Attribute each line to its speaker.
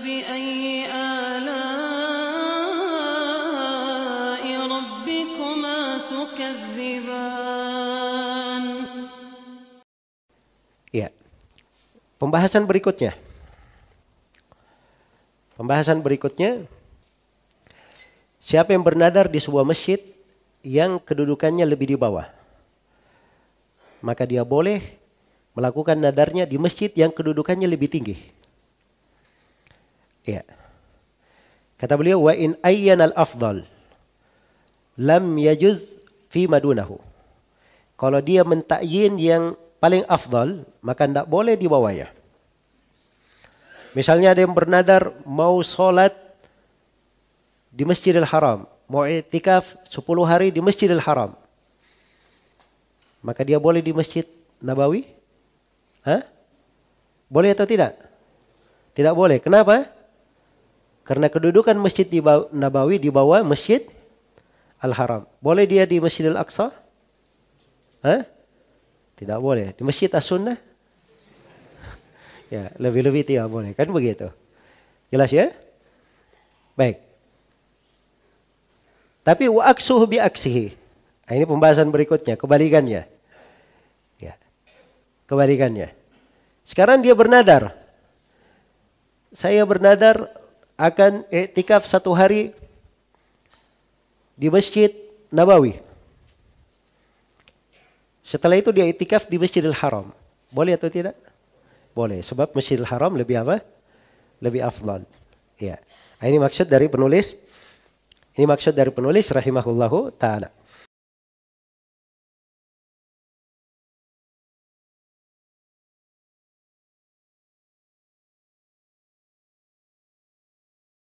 Speaker 1: فبأي آلاء ربكما تكذبان
Speaker 2: Ya. Pembahasan berikutnya. Pembahasan berikutnya siapa yang bernadar di sebuah masjid yang kedudukannya lebih di bawah. Maka dia boleh melakukan nadarnya di masjid yang kedudukannya lebih tinggi. Ya. Kata beliau wa in ayyan al afdal lam yajuz fi madunahu. Kalau dia mentakyin yang paling afdal, maka tidak boleh di bawahnya. Misalnya ada yang bernadar mau sholat di Masjidil Haram, mau itikaf 10 hari di Masjidil Haram. Maka dia boleh di Masjid Nabawi? Hah? Boleh atau tidak? Tidak boleh. Kenapa? Karena kedudukan Masjid di Nabawi di bawah Masjid Al-Haram. Boleh dia di Masjidil Aqsa? Hah? Tidak boleh. Di Masjid As-Sunnah? ya, lebih-lebih tidak boleh. Kan begitu. Jelas ya? Baik. Tapi wa aksuhu bi aksihi. Nah, ini pembahasan berikutnya, kebalikannya. Ya. Kebalikannya. Sekarang dia bernadar. Saya bernadar akan iktikaf satu hari di Masjid Nabawi. Setelah itu dia itikaf di Masjidil Haram. Boleh atau tidak? Boleh. Sebab Masjidil Haram lebih apa? Lebih afdal. Ya. Ini maksud dari penulis. Ini maksud dari penulis rahimahullahu taala.